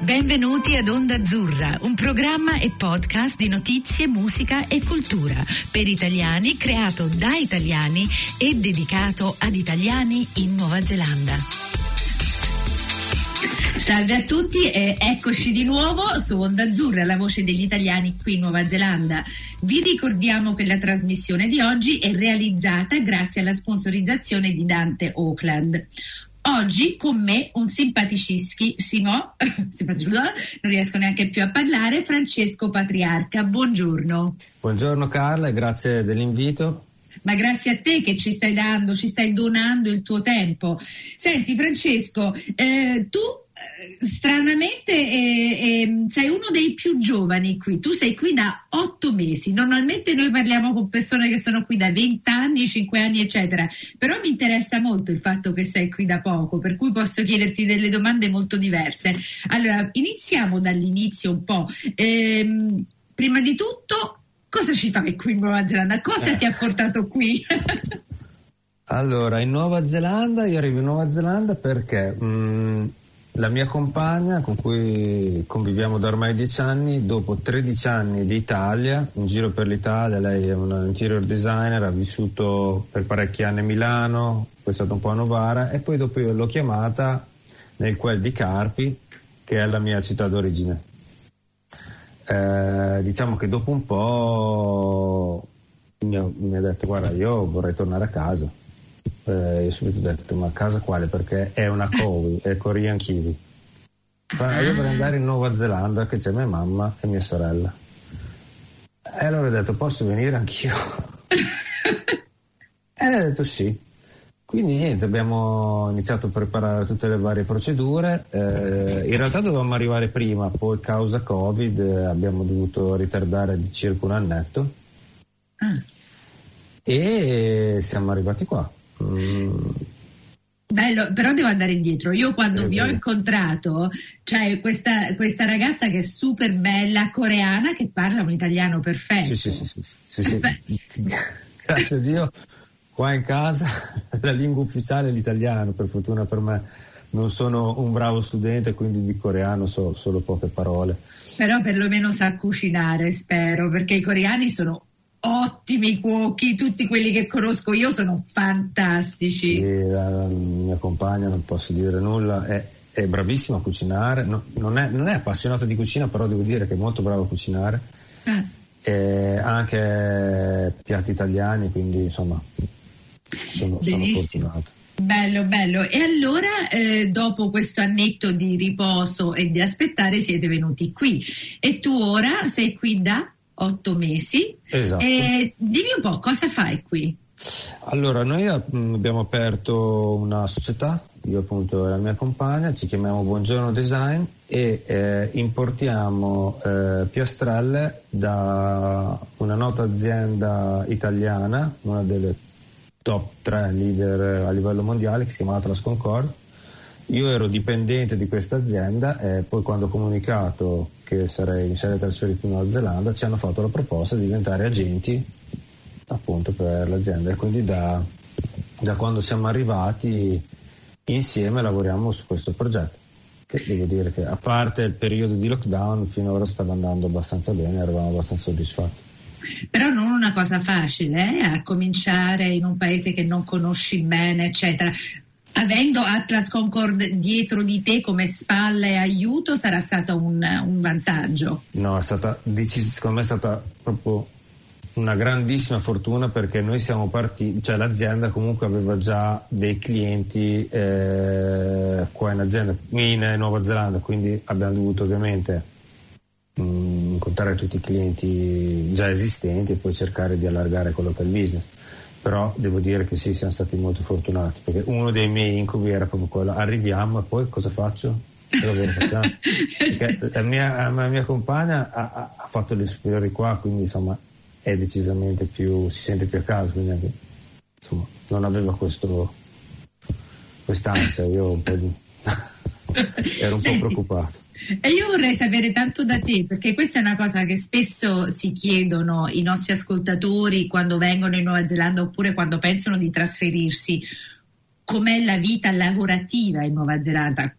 Benvenuti ad Onda Azzurra, un programma e podcast di notizie, musica e cultura per italiani creato da italiani e dedicato ad italiani in Nuova Zelanda. Salve a tutti e eccoci di nuovo su Onda Azzurra, la voce degli italiani qui in Nuova Zelanda. Vi ricordiamo che la trasmissione di oggi è realizzata grazie alla sponsorizzazione di Dante Auckland. Oggi con me un simpaticissimo, non riesco neanche più a parlare, Francesco Patriarca. Buongiorno. Buongiorno Carla e grazie dell'invito. Ma grazie a te che ci stai dando, ci stai donando il tuo tempo. Senti Francesco, eh, tu stranamente eh, eh, sei uno dei più giovani qui, tu sei qui da otto mesi, normalmente noi parliamo con persone che sono qui da 20 anni, 5 anni eccetera, però mi interessa molto il fatto che sei qui da poco, per cui posso chiederti delle domande molto diverse. Allora, iniziamo dall'inizio un po'. Ehm, prima di tutto, cosa ci fai qui in Nuova Zelanda? Cosa eh. ti ha portato qui? allora, in Nuova Zelanda, io arrivo in Nuova Zelanda perché... Mh, mm, la mia compagna, con cui conviviamo da ormai dieci anni, dopo 13 anni di Italia, in giro per l'Italia, lei è un interior designer, ha vissuto per parecchi anni a Milano, poi è stato un po' a Novara e poi dopo io l'ho chiamata nel quel di Carpi, che è la mia città d'origine. Eh, diciamo che dopo un po' mi ha detto guarda io vorrei tornare a casa eh, io subito ho detto ma casa quale perché è una Kowi, è Korean Kiwi ma io vorrei andare in Nuova Zelanda che c'è mia mamma e mia sorella e allora ho detto posso venire anch'io e lei ha detto sì quindi niente, abbiamo iniziato a preparare tutte le varie procedure. Eh, in realtà dovevamo arrivare prima, poi causa Covid eh, abbiamo dovuto ritardare di circa un annetto. Ah. E siamo arrivati qua. Bello, però devo andare indietro. Io quando eh, vi ho incontrato, c'è questa, questa, ragazza che è super bella, coreana, che parla un italiano perfetto. Sì, sì, sì. sì, sì, sì. Grazie a Dio, qua in casa la lingua ufficiale è l'italiano, per fortuna per me. Non sono un bravo studente, quindi di coreano so solo poche parole. Però perlomeno sa cucinare, spero, perché i coreani sono ottimi cuochi, tutti quelli che conosco io sono fantastici. Sì, la mia compagna non posso dire nulla, è, è bravissima a cucinare, no, non, è, non, è, appassionata di cucina, però devo dire che è molto brava a cucinare. Ah. E anche piatti italiani, quindi insomma sono, sono fortunato. Bello, bello. E allora, eh, dopo questo annetto di riposo e di aspettare, siete venuti qui. E tu ora sei qui da? Otto mesi. Esatto. E dimmi un po' cosa fai qui? Allora, noi mm, abbiamo aperto una società, io appunto e la mia compagna, ci chiamiamo Buongiorno Design e eh, importiamo eh, piastrelle da una nota azienda italiana, una delle top 3 leader a livello mondiale che si chiama Atlas Concord io ero dipendente di questa azienda e poi quando ho comunicato che sarei, sarei trasferito in Nuova Zelanda ci hanno fatto la proposta di diventare agenti appunto per l'azienda e quindi da, da quando siamo arrivati insieme lavoriamo su questo progetto che devo dire che a parte il periodo di lockdown finora stava andando abbastanza bene, eravamo abbastanza soddisfatti. Però non una cosa facile, eh? a cominciare in un paese che non conosci bene, eccetera avendo Atlas Concord dietro di te come spalla e aiuto sarà stato un, un vantaggio. No, è stata, secondo me è stata proprio una grandissima fortuna perché noi siamo partiti, cioè l'azienda comunque aveva già dei clienti eh, qua in azienda, in Nuova Zelanda, quindi abbiamo dovuto ovviamente mh, mm, incontrare tutti i clienti già esistenti e poi cercare di allargare quello che è il business però devo dire che sì, siamo stati molto fortunati perché uno dei miei incubi era proprio quello, arriviamo e poi cosa faccio? La, mia, la mia compagna ha, ha, fatto le superiori qua, quindi insomma è decisamente più, si sente più a casa, quindi anche, insomma non aveva questo, quest'ansia, io un po' di... ero un po' preoccupato. E io vorrei sapere tanto da te, perché questa è una cosa che spesso si chiedono i nostri ascoltatori quando vengono in Nuova Zelanda oppure quando pensano di trasferirsi. com'è la vita lavorativa in Nuova Zelanda, è,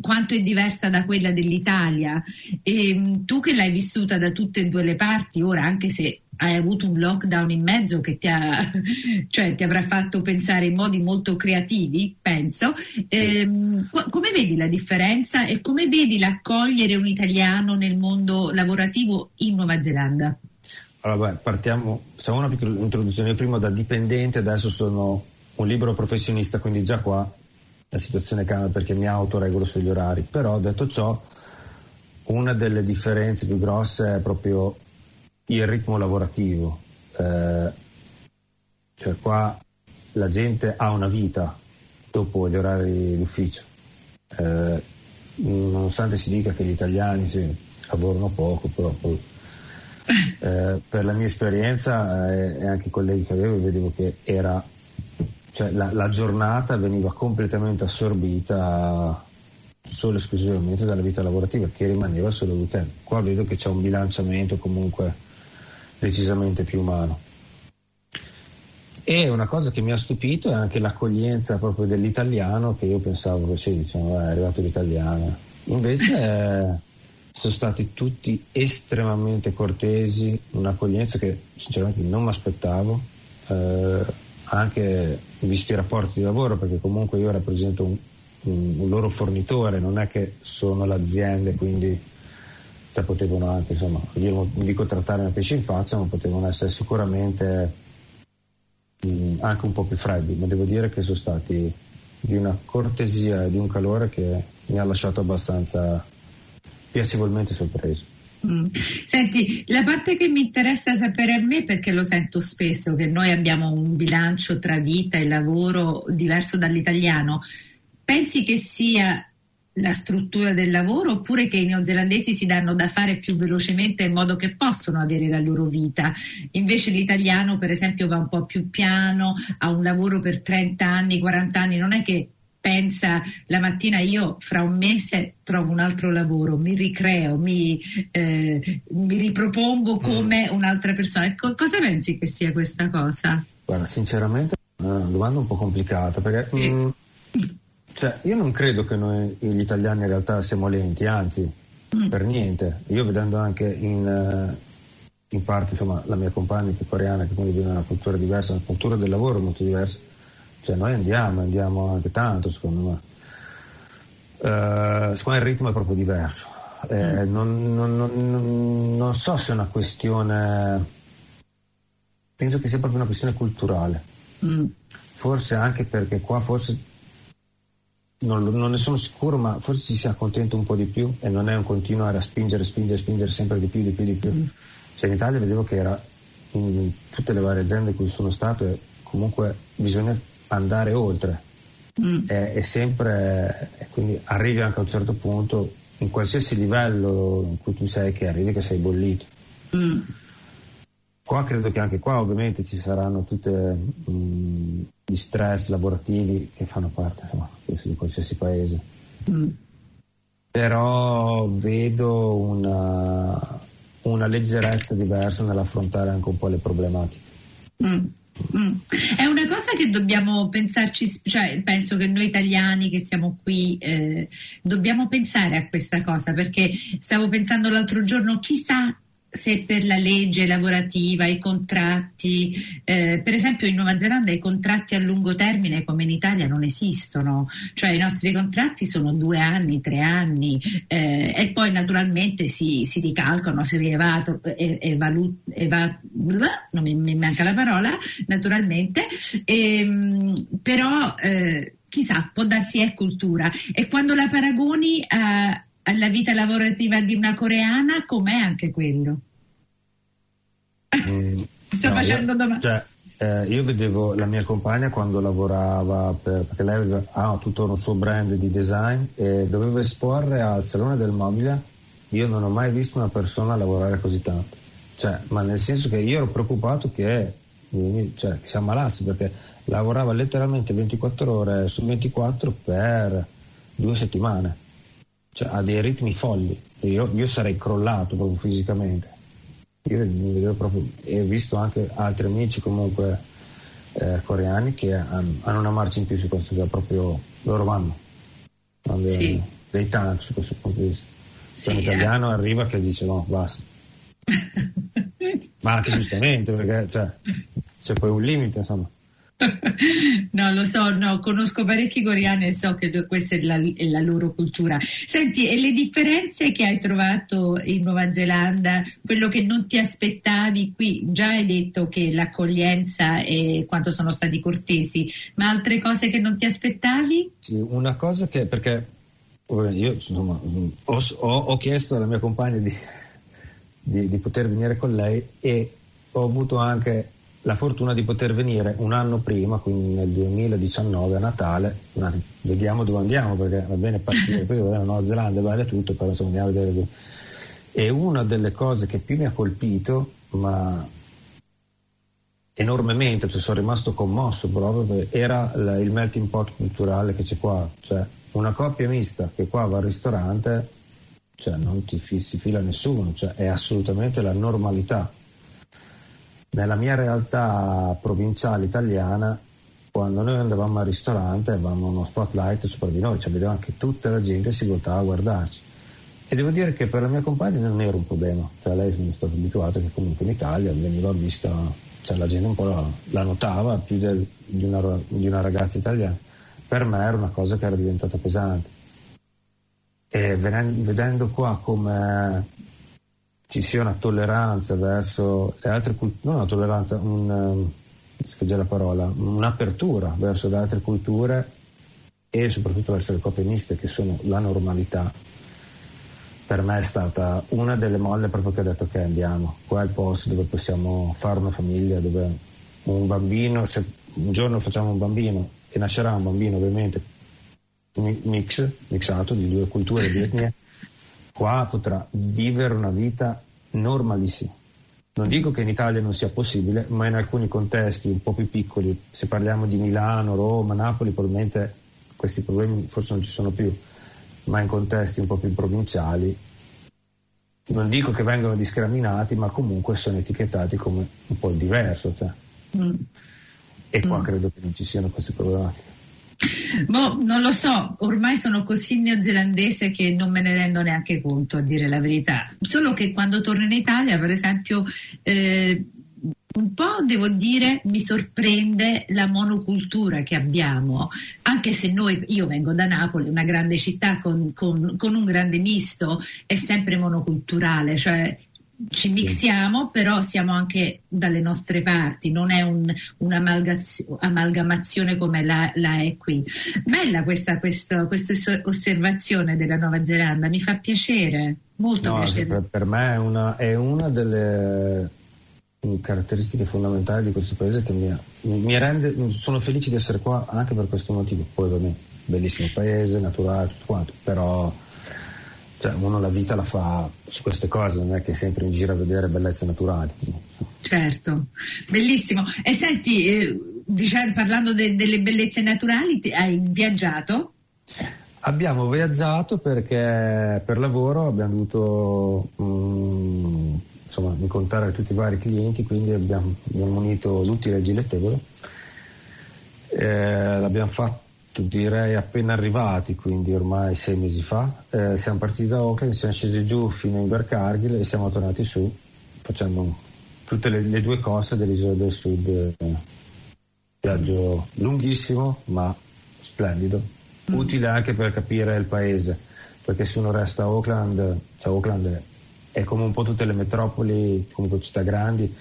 quanto è diversa da quella dell'Italia. E, ehm, tu che l'hai vissuta da tutte e due le parti, ora anche se hai avuto un lockdown in mezzo che ti, ha, cioè, ti avrà fatto pensare in modi molto creativi, penso. Ehm, come vedi la differenza e come vedi l'accogliere un italiano nel mondo lavorativo in Nuova Zelanda? Allora, beh, partiamo, facciamo una piccola introduzione. Prima da dipendente, adesso sono un libero professionista, quindi già qua la situazione cambia perché mi autoregolo sugli orari. Però detto ciò, una delle differenze più grosse è proprio il ritmo lavorativo. Eh, cioè qua la gente ha una vita dopo gli orari d'ufficio. Eh, nonostante si dica che gli italiani sì, lavorano poco, però poi, eh, per la mia esperienza eh, e anche i colleghi che avevo vedevo che era, cioè, la, la giornata veniva completamente assorbita solo e esclusivamente dalla vita lavorativa che rimaneva solo il weekend. Qua vedo che c'è un bilanciamento comunque decisamente più umano. E una cosa che mi ha stupito è anche l'accoglienza proprio dell'italiano, che io pensavo che sì, diciamo, è arrivato l'italiano. Invece eh, sono stati tutti estremamente cortesi, un'accoglienza che sinceramente non mi aspettavo, eh, anche visto i rapporti di lavoro, perché comunque io rappresento un, un, un loro fornitore, non è che sono l'azienda, quindi cioè potevano anche, insomma, io non dico trattare una pesce in faccia, ma potevano essere sicuramente mh, anche un po' più freddi, ma devo dire che sono stati di una cortesia e di un calore che mi ha lasciato abbastanza piacevolmente sorpreso. Mm. Senti, la parte che mi interessa sapere a me, perché lo sento spesso, che noi abbiamo un bilancio tra vita e lavoro diverso dall'italiano, pensi che sia la struttura del lavoro oppure che i neozelandesi si danno da fare più velocemente in modo che possono avere la loro vita. Invece l'italiano per esempio va un po' più piano, ha un lavoro per 30 anni, 40 anni, non è che pensa la mattina io fra un mese trovo un altro lavoro, mi ricreo, mi, eh, mi ripropongo mm. come un'altra persona. Co- cosa pensi che sia questa cosa? Guarda, sinceramente è una domanda un po' complicata perché... Eh. Mm, cioè, io non credo che noi gli italiani in realtà siamo lenti, anzi, mm. per niente. Io vedendo anche in, eh, in, parte insomma, la mia compagna che è coreana, che quindi viene da una cultura diversa, una cultura del lavoro molto diversa, cioè noi andiamo, andiamo anche tanto secondo me. Uh, secondo me il ritmo è proprio diverso. Eh, mm. non, non, non, non, so se è una questione, penso che sia proprio una questione culturale. Mm. Forse anche perché qua forse non, non, ne sono sicuro, ma forse ci si accontenta un po' di più e non è un continuare a spingere, spingere, spingere sempre di più, di più, di più. Mm. Cioè in Italia vedevo che era in tutte le varie aziende in cui sono stato e comunque bisogna andare oltre. Mm. È, è, sempre, e quindi arrivi anche a un certo punto, in qualsiasi livello in cui tu sei, che arrivi che sei bollito. Mm. Qua credo che anche qua ovviamente ci saranno tutti mm, gli stress lavorativi che fanno parte insomma, di qualsiasi paese. Mm. Però vedo una, una, leggerezza diversa nell'affrontare anche un po' le problematiche. Mm. Mm. È una cosa che dobbiamo pensarci, cioè penso che noi italiani che siamo qui eh, dobbiamo pensare a questa cosa perché stavo pensando l'altro giorno, chissà se per la legge lavorativa, i contratti, eh, per esempio in Nuova Zelanda i contratti a lungo termine come in Italia non esistono, cioè i nostri contratti sono due anni, tre anni eh, e poi naturalmente si, si ricalcano, si rievaluano, evalu, eva, non mi, mi, manca la parola, naturalmente, e, ehm, però eh, chissà, può darsi è cultura. E quando la paragoni a alla vita lavorativa di una coreana, com'è anche quello? Mm, Sto no, facendo domande. Cioè, eh, io vedevo la mia compagna quando lavorava per, perché lei aveva ah, tutto un suo brand di design e doveva esporre al Salone del Mobile. Io non ho mai visto una persona lavorare così tanto. Cioè, ma nel senso che io ero preoccupato che, cioè, che si ammalasse perché lavorava letteralmente 24 ore su 24 per due settimane cioè, ha dei ritmi folli. Io, io sarei crollato proprio fisicamente. Io mi vedevo proprio, e ho visto anche altri amici comunque eh, coreani che hanno, hanno, una marcia in più su questo, cioè proprio loro vanno, vanno sì. dei, dei tank su questo punto di vista. Sì, un italiano eh. arriva che dice no, basta. Ma anche giustamente, perché cioè, c'è poi un limite, insomma. no, lo so, no, conosco parecchi coreani e so che questa è la, è la, loro cultura. Senti, e le differenze che hai trovato in Nuova Zelanda, quello che non ti aspettavi qui, già hai detto che l'accoglienza e quanto sono stati cortesi, ma altre cose che non ti aspettavi? Sì, una cosa che, perché io insomma, ho, ho, chiesto alla mia compagna di, di, di poter venire con lei e ho avuto anche la fortuna di poter venire un anno prima, quindi nel 2019 a Natale, vediamo dove andiamo perché va bene partire, poi va Nuova Zelanda, vale tutto, però insomma andiamo a vedere dove. E una delle cose che più mi ha colpito, ma enormemente, cioè sono rimasto commosso proprio, era il melting pot culturale che c'è qua, cioè una coppia mista che qua va al ristorante, cioè non ti si fila nessuno, cioè è assolutamente la normalità nella mia realtà provinciale italiana, quando noi andavamo al ristorante avevamo uno spotlight sopra di noi, cioè vedeva anche tutta la gente si voltava a guardarci. E devo dire che per la mia compagna non era un problema, cioè lei mi è stato abituato che comunque in Italia veniva vista, cioè la gente un po' la, la notava più del, di, una, di una ragazza italiana. Per me era una cosa che era diventata pesante. E vedendo qua come ci sia una tolleranza verso le altre culture, non una tolleranza, un, um, la parola, un'apertura verso le altre culture e soprattutto verso le coppie miste che sono la normalità. Per me è stata una delle molle proprio che ho detto che andiamo, qua è il posto dove possiamo fare una famiglia, dove un bambino, se un giorno facciamo un bambino e nascerà un bambino ovviamente mix, mixato di due culture, di etnie, qua potrà vivere una vita normalissima. Non dico che in Italia non sia possibile, ma in alcuni contesti un po' più piccoli, se parliamo di Milano, Roma, Napoli, probabilmente questi problemi forse non ci sono più, ma in contesti un po' più provinciali, non dico che vengano discriminati, ma comunque sono etichettati come un po' diverso. Cioè. Mm. E qua mm. credo che non ci siano queste problematiche. Boh, non lo so, ormai sono così neozelandese che non me ne rendo neanche conto, a dire la verità. Solo che quando torno in Italia, per esempio, eh, un po' devo dire mi sorprende la monocultura che abbiamo, anche se noi, io vengo da Napoli, una grande città con, con, con un grande misto, è sempre monoculturale, cioè ci mixiamo, però siamo anche dalle nostre parti, non è un, un'amalgamazione come la, la, è qui. Bella questa, questa, questa, osservazione della Nuova Zelanda, mi fa piacere, molto no, piacere. Per, per, me è una, è una, delle caratteristiche fondamentali di questo paese che mi, mi, rende, sono felice di essere qua anche per questo motivo, poi va bene, bellissimo paese, naturale, tutto quanto, però cioè, uno la vita la fa su queste cose, non è che sempre in giro a vedere bellezze naturali. Certo, bellissimo. E senti, eh, diciamo, parlando de- delle bellezze naturali, ti, hai viaggiato? Abbiamo viaggiato perché per lavoro abbiamo dovuto um, insomma, incontrare tutti i vari clienti, quindi abbiamo, abbiamo unito l'utile e il gilettevole. Eh, l'abbiamo fatto direi appena arrivati, quindi ormai sei mesi fa. Eh, siamo partiti da Auckland, siamo scesi giù fino in Bercargil e siamo tornati su facendo tutte le, le due coste dell'isola del sud. Eh, viaggio lunghissimo ma splendido, utile anche per capire il paese, perché se uno resta a Auckland, cioè Auckland è come un po' tutte le metropoli, comunque città grandi,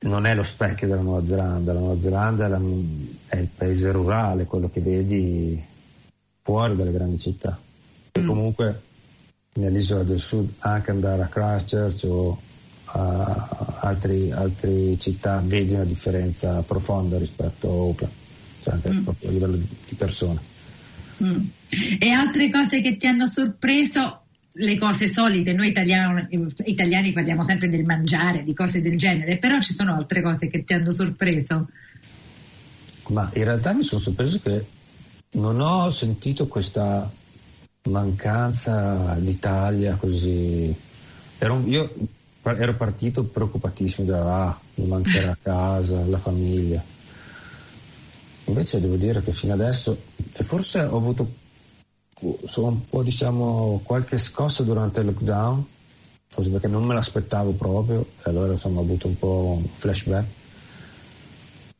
non è lo specchio della Nuova Zelanda, la Nuova Zelanda è, la, è il paese rurale, quello che vedi fuori dalle grandi città. E mm. comunque nell'isola del sud anche andare a Christchurch o a altre città vedi una differenza profonda rispetto a Auckland, cioè anche mm. proprio a livello di persone. Mm. E altre cose che ti hanno sorpreso le cose solite, noi italiani, italiani, parliamo sempre del mangiare, di cose del genere, però ci sono altre cose che ti hanno sorpreso? Ma in realtà mi sono sorpreso che non ho sentito questa mancanza d'Italia così. Ero, io ero partito preoccupatissimo, da, ah, mi mancherà casa, la famiglia. invece devo dire che fino adesso, forse ho avuto sono un po' diciamo qualche scossa durante il lockdown, forse perché non me l'aspettavo proprio e allora insomma ho avuto un po' un flashback.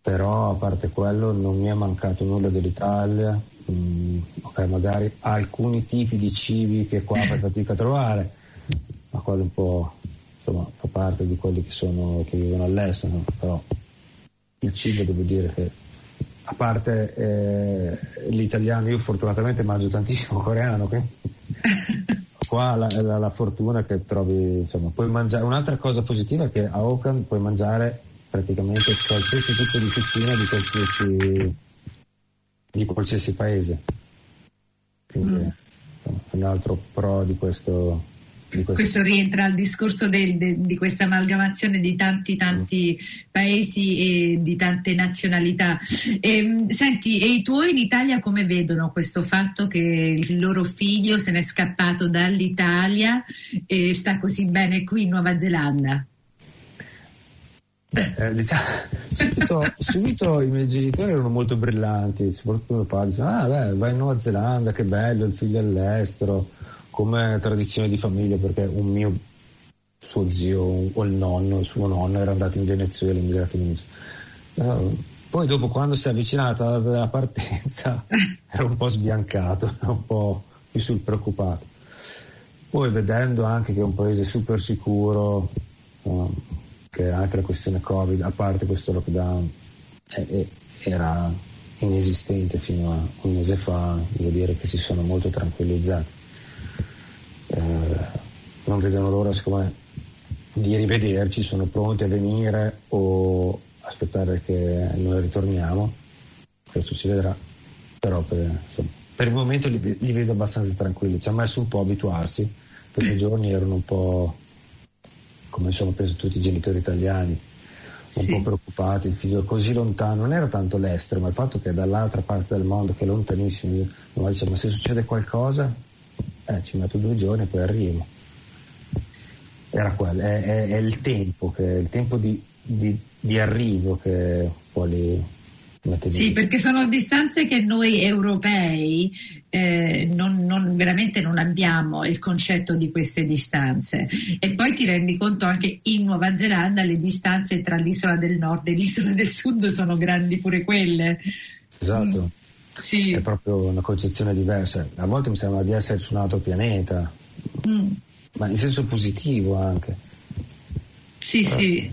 Però a parte quello non mi è mancato nulla dell'Italia, mm, ok magari alcuni tipi di cibi che qua fai fatica a trovare, ma quello un po' insomma fa parte di quelli che, sono, che vivono all'estero, però il cibo devo dire che a parte eh, l'italiano, io fortunatamente mangio tantissimo coreano, quindi qua la, la, la, fortuna che trovi, insomma, puoi mangiare, un'altra cosa positiva è che a Auckland puoi mangiare praticamente qualsiasi tipo di cucina di qualsiasi, di qualsiasi paese. Quindi mm. un altro pro di questo, questo. questo rientra al discorso del, de, di questa amalgamazione di tanti tanti paesi e di tante nazionalità. E, ehm, senti, e i tuoi in Italia come vedono questo fatto che il loro figlio se n'è scappato dall'Italia e sta così bene qui in Nuova Zelanda? Beh, eh, diciamo, subito, subito, i miei genitori erano molto brillanti, soprattutto mio padre diceva, ah beh, vai in Nuova Zelanda, che bello, il figlio all'estero come tradizione di famiglia perché un mio suo zio o il nonno, il suo nonno era andato in Venezuela, immigrato in Venezuela. Uh, poi dopo quando si è avvicinata alla partenza era un po' sbiancato, un po' più sul preoccupato. Poi vedendo anche che è un paese super sicuro, uh, che anche la questione Covid, a parte questo lockdown, è, è, era inesistente fino a un mese fa, devo dire che si sono molto tranquillizzati eh, non vedono l'ora siccome, di rivederci, sono pronti a venire o aspettare che noi ritorniamo, questo si vedrà, però per, insomma, per il momento li, li, vedo abbastanza tranquilli, ci ha messo un po' a abituarsi, per i giorni erano un po' come insomma penso tutti i genitori italiani, un sì. po' preoccupati, il figlio è così lontano, non era tanto l'estero, ma il fatto che dall'altra parte del mondo, che è lontanissimo, io, ma se succede qualcosa eh, ci metto due giorni e poi arrivo. Era quello, è, è, è il tempo, che, il tempo di, di, di arrivo che poi li Sì, perché sono distanze che noi europei eh, non, non, veramente non abbiamo il concetto di queste distanze. E poi ti rendi conto anche in Nuova Zelanda le distanze tra l'isola del nord e l'isola del sud sono grandi pure quelle. Esatto. Mm. Sì. È proprio una concezione diversa. A volte mi sembra di essere su un altro pianeta, mm. ma in senso positivo anche. Sì, Però... sì.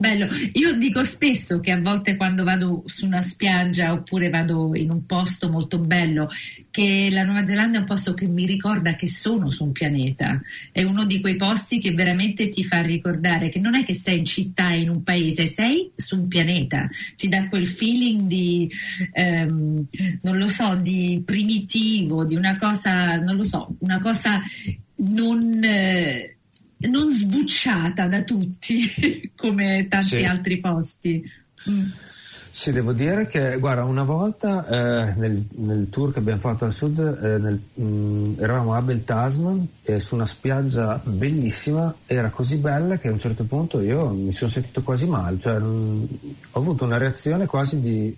Bello, io dico spesso che a volte quando vado su una spiaggia oppure vado in un posto molto bello, che la Nuova Zelanda è un posto che mi ricorda che sono su un pianeta, è uno di quei posti che veramente ti fa ricordare che non è che sei in città in un paese, sei su un pianeta, ti dà quel feeling di, ehm, non lo so, di primitivo, di una cosa, non lo so, una cosa non... Eh, non sbucciata da tutti come tanti sì. altri posti. Mm. Sì, devo dire che, guarda, una volta eh, nel, nel, tour che abbiamo fatto al sud, eh, nel, mh, mm, eravamo a Beltasman e su una spiaggia bellissima, era così bella che a un certo punto io mi sono sentito quasi male, cioè mh, mm, ho avuto una reazione quasi di,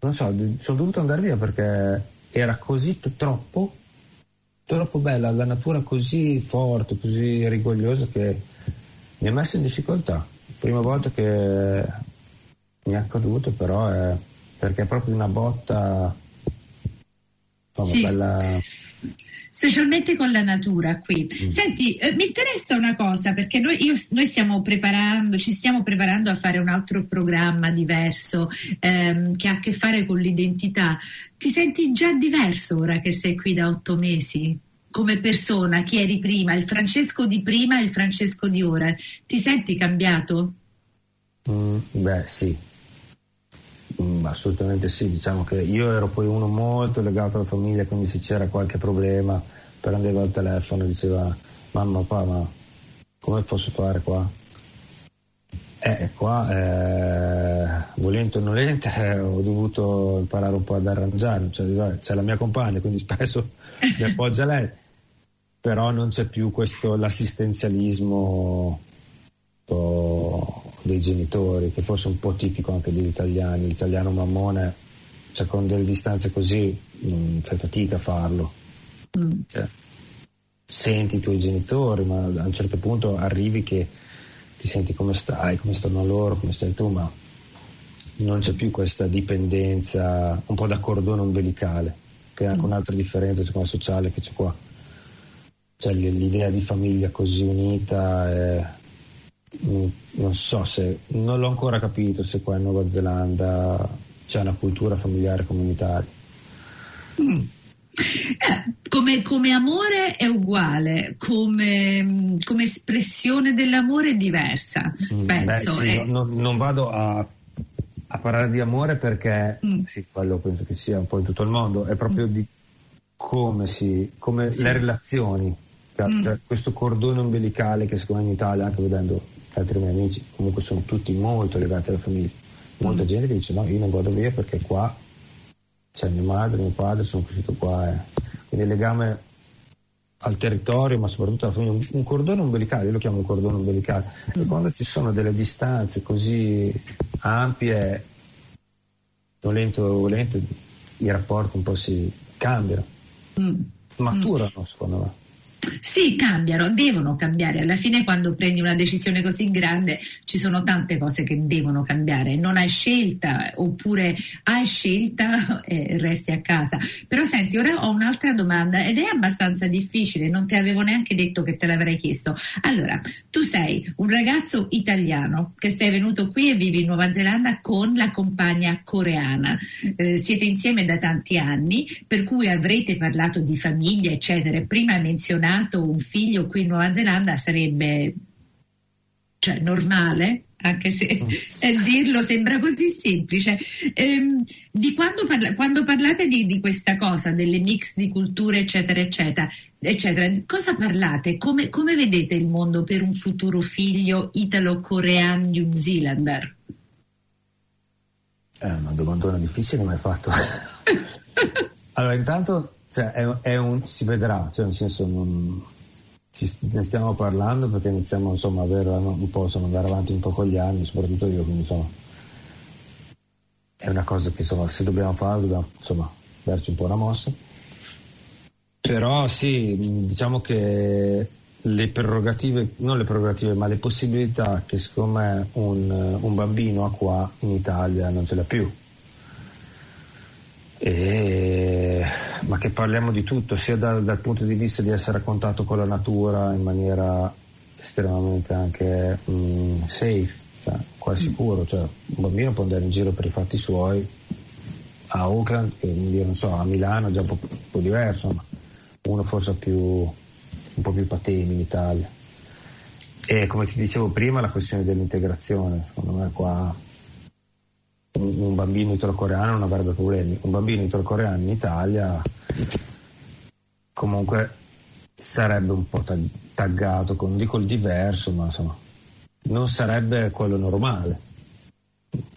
non so, di, sono dovuto andare via perché era così t- troppo troppo bella, la natura così forte, così rigogliosa che mi ha messo in difficoltà. Prima volta che mi è accaduto però è perché è proprio una botta insomma, sì. bella specialmente con la natura qui. Mm. Senti, eh, mi interessa una cosa perché noi, io, noi, stiamo preparando, ci stiamo preparando a fare un altro programma diverso ehm, che ha a che fare con l'identità. Ti senti già diverso ora che sei qui da otto mesi? Come persona, chi eri prima, il Francesco di prima e il Francesco di ora, ti senti cambiato? Mm, beh, sì, assolutamente sì, diciamo che io ero poi uno molto legato alla famiglia, quindi se c'era qualche problema prendevo il telefono e diceva mamma, papà, ma come posso fare qua? Eh, qua, eh, volente o nolente, eh, ho dovuto imparare un po' ad arrangiarmi, cioè, c'è la mia compagna, quindi spesso mi appoggia lei, però non c'è più questo, l'assistenzialismo dei genitori, che forse è un po' tipico anche degli italiani. L'italiano mammone cioè, con delle distanze così mh, fai fatica a farlo. Mm. Cioè, senti i tuoi genitori, ma a un certo punto arrivi che ti senti come stai, come stanno loro, come stai tu, ma non c'è più questa dipendenza un po' da cordone umbilicale, che è anche mm. un'altra differenza secondo me, sociale che c'è qua. Cioè l'idea di famiglia così unita è, non so se non l'ho ancora capito se qua in Nuova Zelanda c'è una cultura familiare come in Italia. Mm. Eh, come, come, amore è uguale, come, come, espressione dell'amore è diversa. Mm, penso. Beh, sì, è... non, non, vado a, a, parlare di amore perché mm. sì, quello penso che sia un po' in tutto il mondo, è proprio mm. di come, si, come sì. le relazioni, cioè, mm. cioè, questo cordone umbilicale che secondo me in Italia, anche vedendo altri miei amici, comunque sono tutti molto legati alla famiglia. Molta mm. gente che dice no, io non vado via perché qua c'è mia madre, mio padre, sono cresciuto qua. Eh. Quindi il legame al territorio, ma soprattutto alla famiglia, un cordone umbilicale, io lo chiamo un cordone umbilicale. Mm. E quando ci sono delle distanze così ampie, volente o volente, i rapporti un po' si cambiano, mm. maturano mm. secondo me. Sì, cambiano, devono cambiare. Alla fine quando prendi una decisione così grande ci sono tante cose che devono cambiare. Non hai scelta oppure hai scelta e resti a casa. Però senti, ora ho un'altra domanda ed è abbastanza difficile, non ti avevo neanche detto che te l'avrei chiesto. Allora, tu sei un ragazzo italiano che sei venuto qui e vivi in Nuova Zelanda con la compagna coreana. Eh, siete insieme da tanti anni, per cui avrete parlato di famiglia, eccetera. Prima hai menzionato nato un figlio qui in Nuova Zelanda sarebbe cioè, normale, anche se eh, dirlo sembra così semplice. Ehm, di quando, parla- quando parlate di, di, questa cosa, delle mix di culture, eccetera, eccetera, eccetera cosa parlate? Come, come vedete il mondo per un futuro figlio italo-coreano New Zealander? È una domandona difficile ma hai fatto. allora, intanto cioè, è, è un, si vedrà, cioè, nel senso non, ci, ne stiamo parlando perché iniziamo insomma a avere un po' insomma, andare avanti un po' con gli anni, soprattutto io, quindi insomma è una cosa che insomma se dobbiamo fare dobbiamo insomma darci un po' una mossa. Però sì, diciamo che le prerogative, non le prerogative, ma le possibilità che secondo me un, un bambino ha qua in Italia non ce l'ha più. E ma che parliamo di tutto, sia dal, dal, punto di vista di essere a contatto con la natura in maniera estremamente anche mm, safe, cioè, qua è sicuro, cioè, un bambino può andare in giro per i fatti suoi a Auckland, che non so, a Milano è già un po', un po diverso, ma uno forse più, un po' più patemi in Italia. E come ti dicevo prima, la questione dell'integrazione, secondo me qua un bambino italo-coreano non avrebbe problemi. Un bambino italo-coreano in Italia comunque sarebbe un po' taggato, con, dico il diverso, ma insomma non sarebbe quello normale.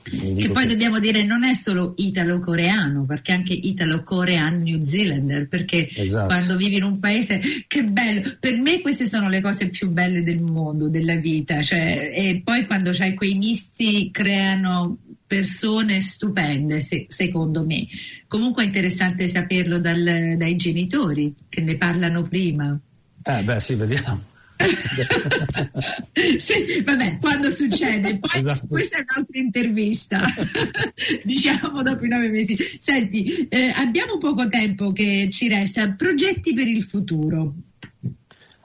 Che poi che... dobbiamo dire non è solo italo-coreano, perché anche italo-coreano New Zealander, perché esatto. quando vivi in un paese, che bello, per me queste sono le cose più belle del mondo, della vita, cioè, e poi quando c'hai quei misti creano persone stupende, se, secondo me. Comunque è interessante saperlo dal, dai genitori che ne parlano prima. Eh beh, sì, vediamo. sì, vabbè, quando succede, poi esatto. questa è un'altra intervista, diciamo dopo i nove mesi. Senti, eh, abbiamo poco tempo che ci resta, progetti per il futuro.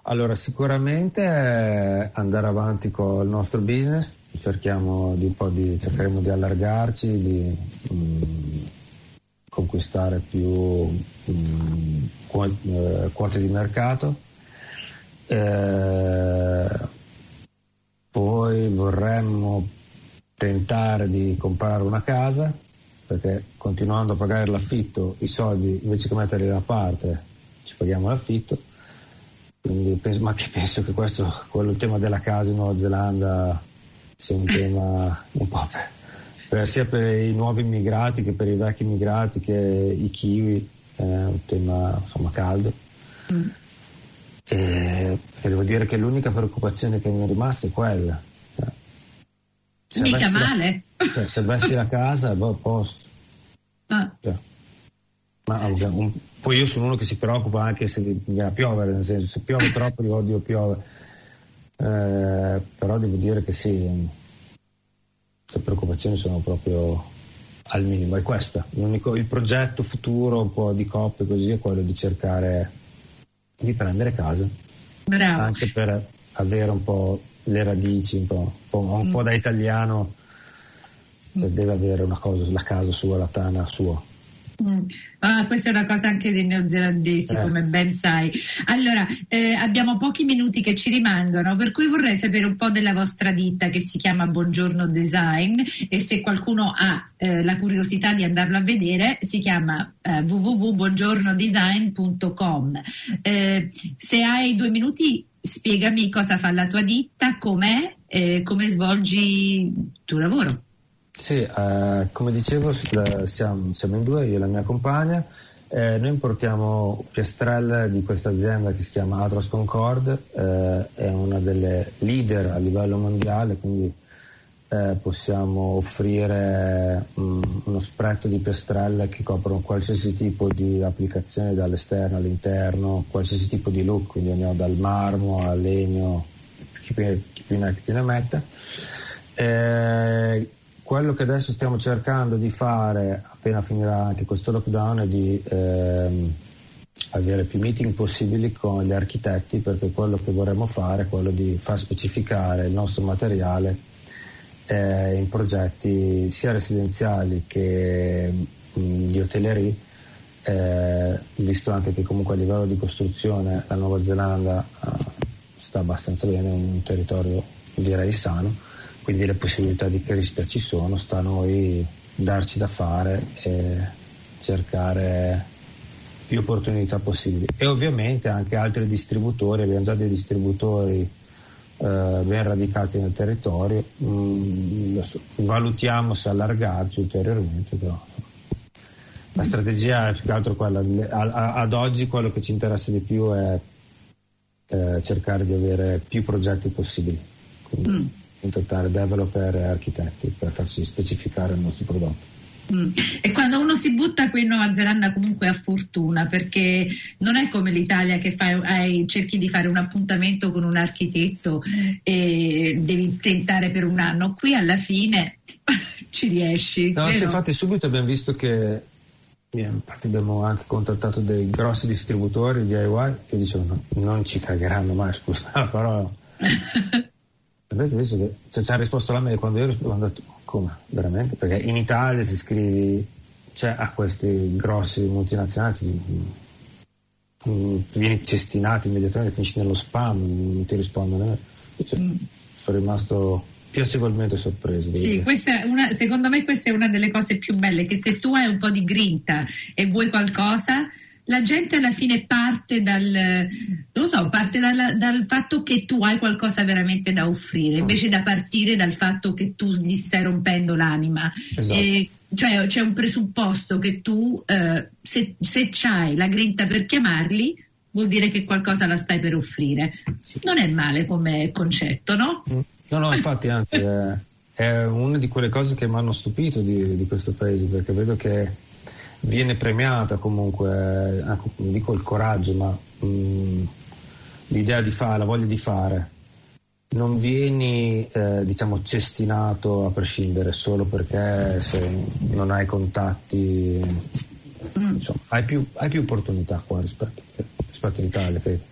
Allora, sicuramente eh, andare avanti con il nostro business, cerchiamo di di, cercheremo di allargarci, di mh, mm, conquistare più mh, mm, quote, quote di mercato. Eh, poi vorremmo tentare di comprare una casa perché continuando a pagare l'affitto i soldi invece che metterli da parte ci paghiamo l'affitto quindi ma che penso che questo quello il tema della casa in Nuova Zelanda sia un tema un po' per, per, sia per i nuovi immigrati che per i vecchi immigrati che i kiwi è un tema insomma caldo mm. e, e, devo dire che l'unica preoccupazione che mi è rimasta è quella cioè, Mica male la, cioè, se avessi la casa boh, a posto Ah. Cioè, ma un, poi io sono uno che si preoccupa anche se viene a piovere, nel senso se piove troppo dico oddio piove. Eh, però devo dire che sì, le preoccupazioni sono proprio al minimo, è questa. L'unico, il progetto futuro un po' di coppe così è quello di cercare di prendere casa. Bravo. Anche per avere un po' le radici, un po', un po', un po da italiano, cioè deve avere una cosa, la casa sua, la tana sua. Mm. Ah, questa è una cosa anche dei neozelandesi, eh. come ben sai. Allora, eh, abbiamo pochi minuti che ci rimangono, per cui vorrei sapere un po' della vostra ditta che si chiama Buongiorno Design e se qualcuno ha eh, la curiosità di andarlo a vedere, si chiama eh, www.buongiornodesign.com. Eh, se hai due minuti, spiegami cosa fa la tua ditta, com'è, e come svolgi il tuo lavoro. Sì, eh, come dicevo siamo, siamo, in due, io e la mia compagna. Eh, noi importiamo piastrelle di questa azienda che si chiama Atlas Concord, eh, è una delle leader a livello mondiale, quindi eh, possiamo offrire mh, mm, uno spread di piastrelle che coprono qualsiasi tipo di applicazione dall'esterno all'interno, qualsiasi tipo di look, quindi andiamo dal marmo al legno, chi più, ne, chi più ne mette. Quello che adesso stiamo cercando di fare, appena finirà anche questo lockdown, è di ehm, avere più meeting possibili con gli architetti perché quello che vorremmo fare è quello di far specificare il nostro materiale eh, in progetti sia residenziali che mh, mm, di hotellerie, eh, visto anche che comunque a livello di costruzione la Nuova Zelanda eh, sta abbastanza bene, è un territorio direi sano quindi le possibilità di crescita ci sono, sta a noi darci da fare e cercare più opportunità possibili. E ovviamente anche altri distributori, abbiamo già dei distributori eh, ben radicati nel territorio, mm, valutiamo se allargarci ulteriormente, però la strategia è più che altro quella, ad oggi quello che ci interessa di più è eh, cercare di avere più progetti possibili. Quindi, mm contattare developer e architetti per farci specificare il nostro prodotto. Mm. E quando uno si butta qui in Nuova Zelanda comunque ha fortuna perché non è come l'Italia che fai, hai, cerchi di fare un appuntamento con un architetto e devi tentare per un anno. Qui alla fine ci riesci. No, sì, infatti subito abbiamo visto che infatti abbiamo anche contattato dei grossi distributori di DIY che dicevano non ci cagheranno mai, scusa la parola. Avete visto che cioè, ci ha risposto la mail quando io ho risposto, come? Veramente? Perché in Italia si scrivi cioè, a questi grossi multinazionali mm, vieni cestinato immediatamente, finisci nello spam, non ti rispondono. Cioè, mm. Sono rimasto piacevolmente sorpreso. Sì, una, secondo me questa è una delle cose più belle, che se tu hai un po' di grinta e vuoi qualcosa, la gente alla fine parte dal, so, parte dal, dal, fatto che tu hai qualcosa veramente da offrire, invece da partire dal fatto che tu gli stai rompendo l'anima. Esatto. E, cioè c'è un presupposto che tu, eh, se, se c'hai la grinta per chiamarli, vuol dire che qualcosa la stai per offrire. Non è male come concetto, no? No, no, infatti, anzi, è, è una di quelle cose che mi hanno stupito di, di questo paese, perché vedo che viene premiata comunque, ecco, non dico il coraggio, ma mh, mm, l'idea di fare, la voglia di fare. Non vieni eh, diciamo cestinato a prescindere solo perché se non hai contatti, mm. insomma, hai più, hai più opportunità qua rispetto, rispetto all'Italia. Credo.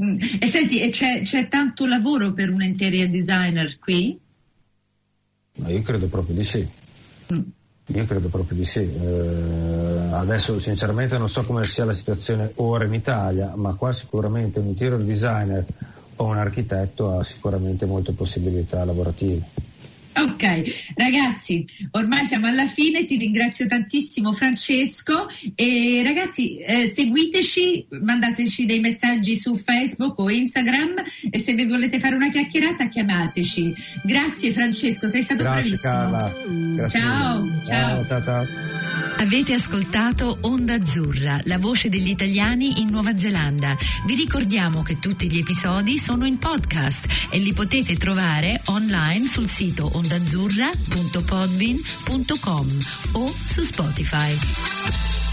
Mm. E senti, c'è, c'è, tanto lavoro per un interior designer qui? Ma io credo proprio di sì. Mm. Io credo proprio di sì. Eh, adesso sinceramente non so come sia la situazione ora in Italia, ma qua sicuramente un interior designer o un architetto ha sicuramente molte possibilità lavorative. Ok, ragazzi, ormai siamo alla fine, ti ringrazio tantissimo Francesco e ragazzi eh, seguiteci, mandateci dei messaggi su Facebook o Instagram e se vi volete fare una chiacchierata chiamateci. Grazie Francesco, sei stato Grazie, bravissimo. Carla. Grazie ciao, ciao. ciao, ciao. Avete ascoltato Onda Azzurra, la voce degli italiani in Nuova Zelanda. Vi ricordiamo che tutti gli episodi sono in podcast e li potete trovare online sul sito onda ondazzurra.podbean.com o su Spotify.